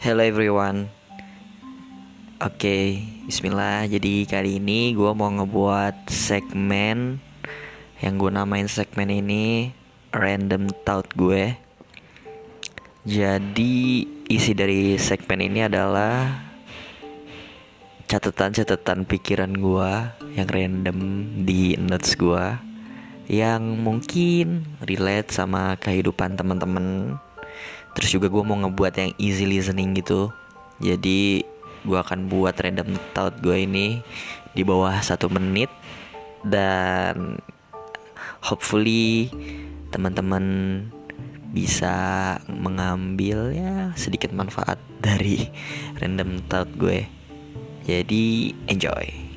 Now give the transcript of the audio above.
Hello everyone. Oke, bismillah. Jadi kali ini gue mau ngebuat segmen Yang gue namain segmen ini Random Thought gue. Jadi isi dari segmen ini adalah Catatan-catatan pikiran gue Yang random di notes gue Yang mungkin relate sama kehidupan teman-teman Terus juga gue mau ngebuat yang easy listening gitu. Jadi gue akan buat random thought gue ini di bawah satu menit. Dan hopefully teman-teman bisa mengambil ya sedikit manfaat dari random thought gue. Jadi enjoy